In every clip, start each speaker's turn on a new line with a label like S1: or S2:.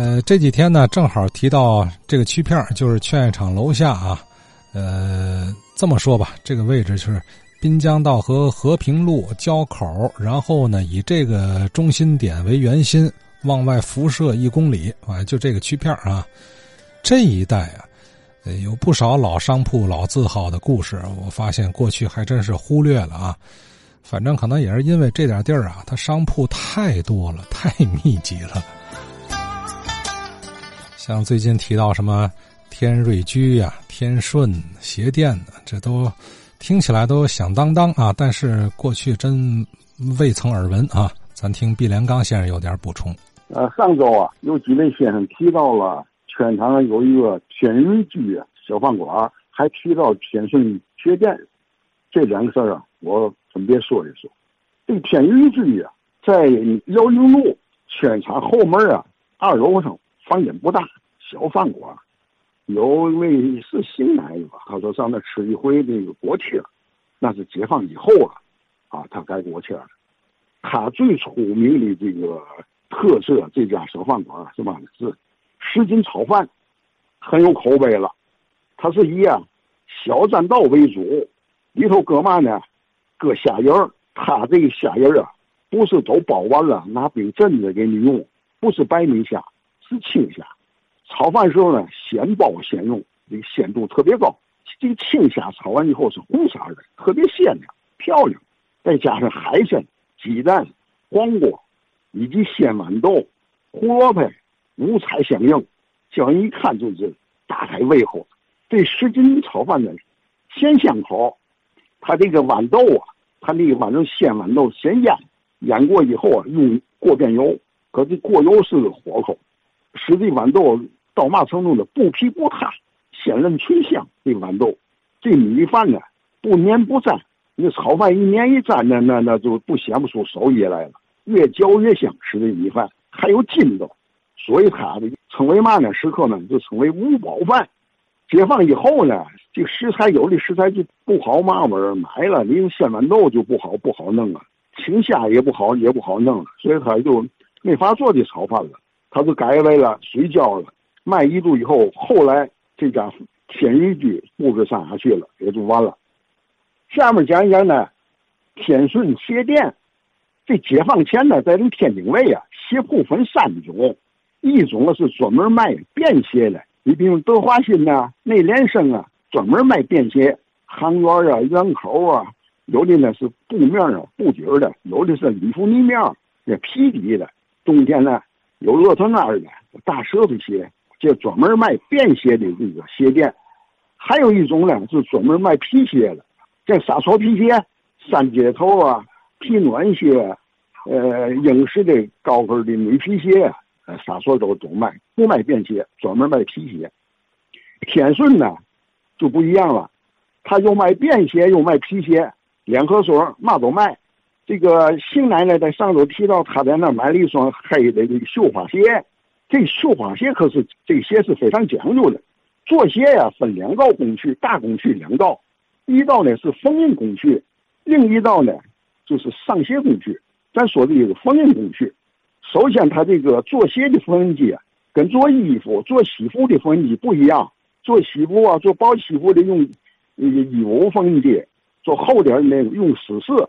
S1: 呃，这几天呢，正好提到这个区片就是劝业场楼下啊。呃，这么说吧，这个位置是滨江道和和平路交口，然后呢，以这个中心点为圆心，往外辐射一公里，啊，就这个区片啊。这一带啊，有不少老商铺、老字号的故事。我发现过去还真是忽略了啊。反正可能也是因为这点地儿啊，它商铺太多了，太密集了。像最近提到什么天瑞居呀、天顺鞋店的，这都听起来都响当当啊。但是过去真未曾耳闻啊。咱听毕连刚先生有点补充。
S2: 呃，上周啊，有几位先生提到了圈场有一个天瑞居小饭馆，还提到天顺鞋店，这两个事儿啊，我分别说一说。这个天瑞居啊，在辽宁路圈场后门啊，二楼上。房间不大，小饭馆，有一位是新来的吧？他说上那吃一回那个锅贴，那是解放以后了，啊，他改锅贴了。他最出名的这个特色，这家小饭馆是吧？是什锦炒饭，很有口碑了。他是以啊小栈道为主，里头搁嘛呢？搁虾仁儿。他这个虾仁儿啊，不是都包完了拿冰镇着给你用，不是白米虾。是青虾，炒饭时候呢，现包现用，这个鲜度特别高。这个青虾炒完以后是红色的，特别鲜亮漂亮。再加上海参、鸡蛋、黄瓜，以及鲜豌豆、胡萝卜，五彩相映，叫人一看就是大开胃口。这十斤炒饭呢，鲜香口。它这个豌豆啊，它那个豌豆鲜豌豆先腌，腌过以后啊，用过遍油，可这过油是火候。使这豌豆到嘛程度呢？不皮不塌，鲜嫩醇香。这豌豆，这米饭呢不粘不粘。你炒饭一粘一粘的，那那就不显不出手艺来了。越嚼越香，吃这米饭还有筋道，所以它的称为嘛呢？食客呢就称为五宝饭。解放以后呢，这个食材有的食材就不好嘛味儿，买了你用鲜豌豆就不好不好弄了，青虾也不好也不好弄了，所以他就没法做这炒饭了。他就改为了水饺了，卖一度以后，后来这家天一居布置上下去了，也就完了。下面讲一讲呢，天顺鞋店。这解放前呢，在这天津卫啊，鞋铺分三种，一种是专门卖便鞋的，你比如德华新呐、内联升啊，专门卖便鞋，行员啊、圆口啊，有的呢是布面啊、布底的，有的是里弗尼面那皮底的，冬天呢。有骆驼那儿的大舌头鞋，就专门卖便鞋的这个鞋店；还有一种呢，是专门卖皮鞋的，这沙草皮鞋、三接头啊、皮暖鞋，呃，英式的高跟的女皮鞋，呃，啥所都都卖，不卖便鞋，专门卖皮鞋。天顺呢就不一样了，他又卖便鞋又卖皮鞋，两合所嘛都卖。这个邢奶奶在上周提到，她在那买了一双黑的这个绣花鞋。这绣花鞋可是这鞋是非常讲究的。做鞋呀，分两道工序，大工序两道，一道呢是缝纫工序，另一道呢就是上鞋工序。咱说的这个缝纫工序，首先它这个做鞋的缝纫机啊，跟做衣服、做西服的缝纫机不一样。做西服啊，做薄西服的用那个一五缝纫机，做厚点的那个用十四。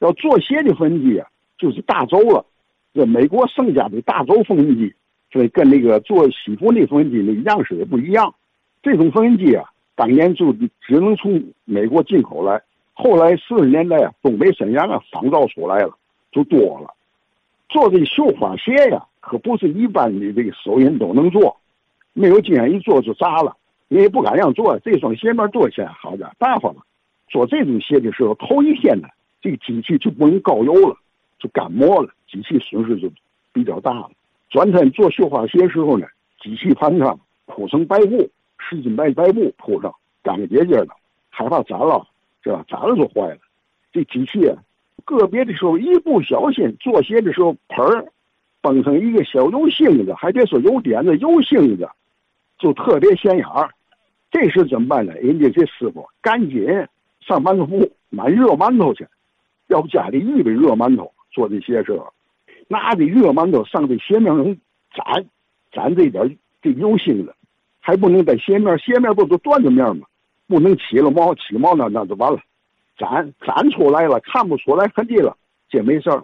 S2: 要做鞋的缝纫机啊，就是大轴了，这美国盛家的大轴缝纫机，所以跟那个做西服那缝纫机那样式也不一样。这种缝纫机啊，当年就只能从美国进口来，后来四十年代啊，东北沈阳啊仿造出来了，就多了。做这绣花鞋呀，可不是一般的这个手艺人都能做，没有经验一做就砸了，你也不敢让做。这双鞋面做起来好点，大方了。做这种鞋的时候，头一天呢。这个机器就不能高油了，就干磨了，机器损失就比较大了。转天做绣花鞋时候呢，机器盘上铺层白布，十斤白白布铺上，干干净净的，害怕粘了，是吧？粘了就坏了。这机器啊，个别的时候一不小心做鞋的时候，盆儿崩成一个小油星子，还别说油点子、油星子，就特别显眼儿。这时怎么办呢？人家这师傅赶紧上馒头铺买热馒头去。要不家里预备热馒头做这鞋时候，拿着热馒头上这鞋面上粘，沾这点这油性子，还不能在鞋面，鞋面不都缎子面吗？不能起了毛，起毛那那就完了，粘粘出来了，看不出来痕迹了，这没事儿。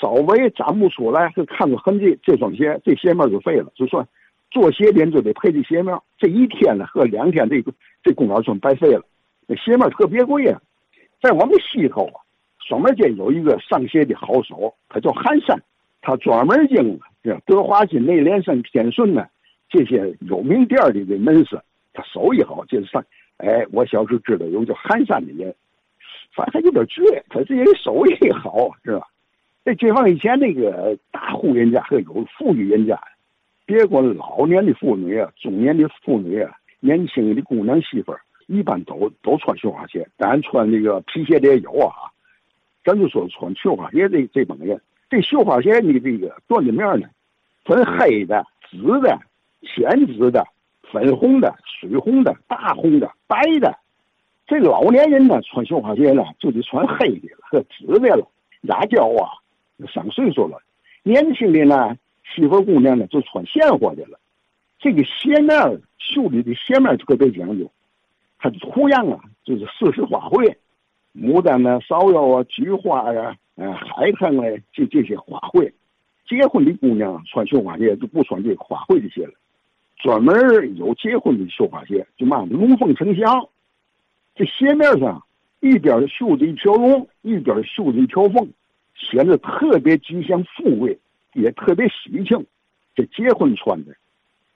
S2: 稍微粘不出来，就看出痕迹，这双鞋这鞋面就废了，就算做鞋垫就得配这鞋面。这一天呢和两天，这个这工作算白费了。那鞋面特别贵啊，在我们西头啊，双门街有一个上鞋的好手，他叫韩山，他专门经德华金、内联升、天顺呢这些有名店里的门市，他手艺好，就是上。哎，我小时候知道有个叫韩山的人，反正他有点倔，他这人手艺好，是吧？在解放以前那个大户人家和有富裕人家，别管老年的妇女啊，中年的妇女啊，年轻的姑娘媳妇儿，一般都都穿绣花鞋。当然穿那个皮鞋的也有啊。咱就说穿绣花鞋这这帮人，这绣花鞋的这个缎子面呢，分黑的、紫的、浅紫的、粉红的、水红的、大红的、白的。这老年人呢，穿绣花鞋呢，就得穿黑的了和紫的了，压胶啊。上岁数了，年轻的呢，媳妇姑娘呢就穿现货的了。这个鞋面绣的的鞋面特别讲究，它的图样啊就是四时花卉，牡丹呢、芍药啊、菊花呀、嗯海棠哎，这这些花卉。结婚的姑娘穿绣花鞋就不穿这花卉的鞋了，专门有结婚的绣花鞋，就嘛龙凤呈祥。这鞋面上一边绣着一条龙，一边绣着一条凤。显得特别吉祥富贵，也特别喜庆。这结婚穿的，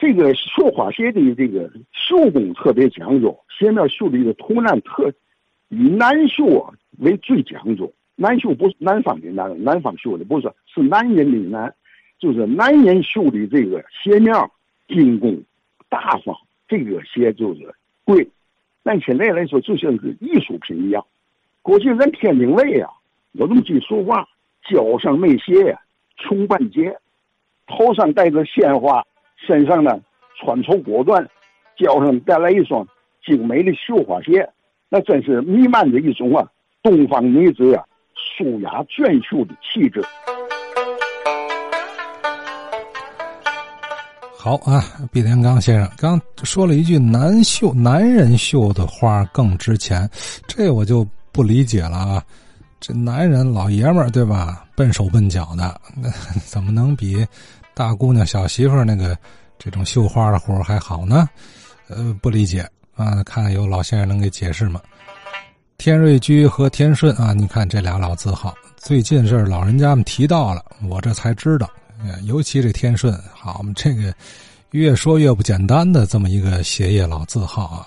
S2: 这个绣花鞋的这个绣工特别讲究，鞋面绣的一个图案特以南绣为最讲究。南绣不是南方的南，南方绣的不是，是男人的男，就是男人绣的这个鞋面精工大方，这个鞋就是贵。但现在来说，就像是艺术品一样。过去咱天津卫啊。有这么句俗话：“脚上没鞋，穷半截；头上戴着鲜花，身上呢穿绸果缎，脚上带来一双精美的绣花鞋，那真是弥漫着一种啊东方女子啊素雅娟秀的气质。”
S1: 好啊，毕连刚先生刚说了一句：“男绣男人绣的花更值钱。”这我就不理解了啊。这男人老爷们儿对吧？笨手笨脚的，那 怎么能比大姑娘小媳妇那个这种绣花的活还好呢？呃，不理解啊！看看有老先生能给解释吗？天瑞居和天顺啊，你看这俩老字号，最近是老人家们提到了，我这才知道。尤其这天顺，好，我们这个越说越不简单的这么一个鞋业老字号啊。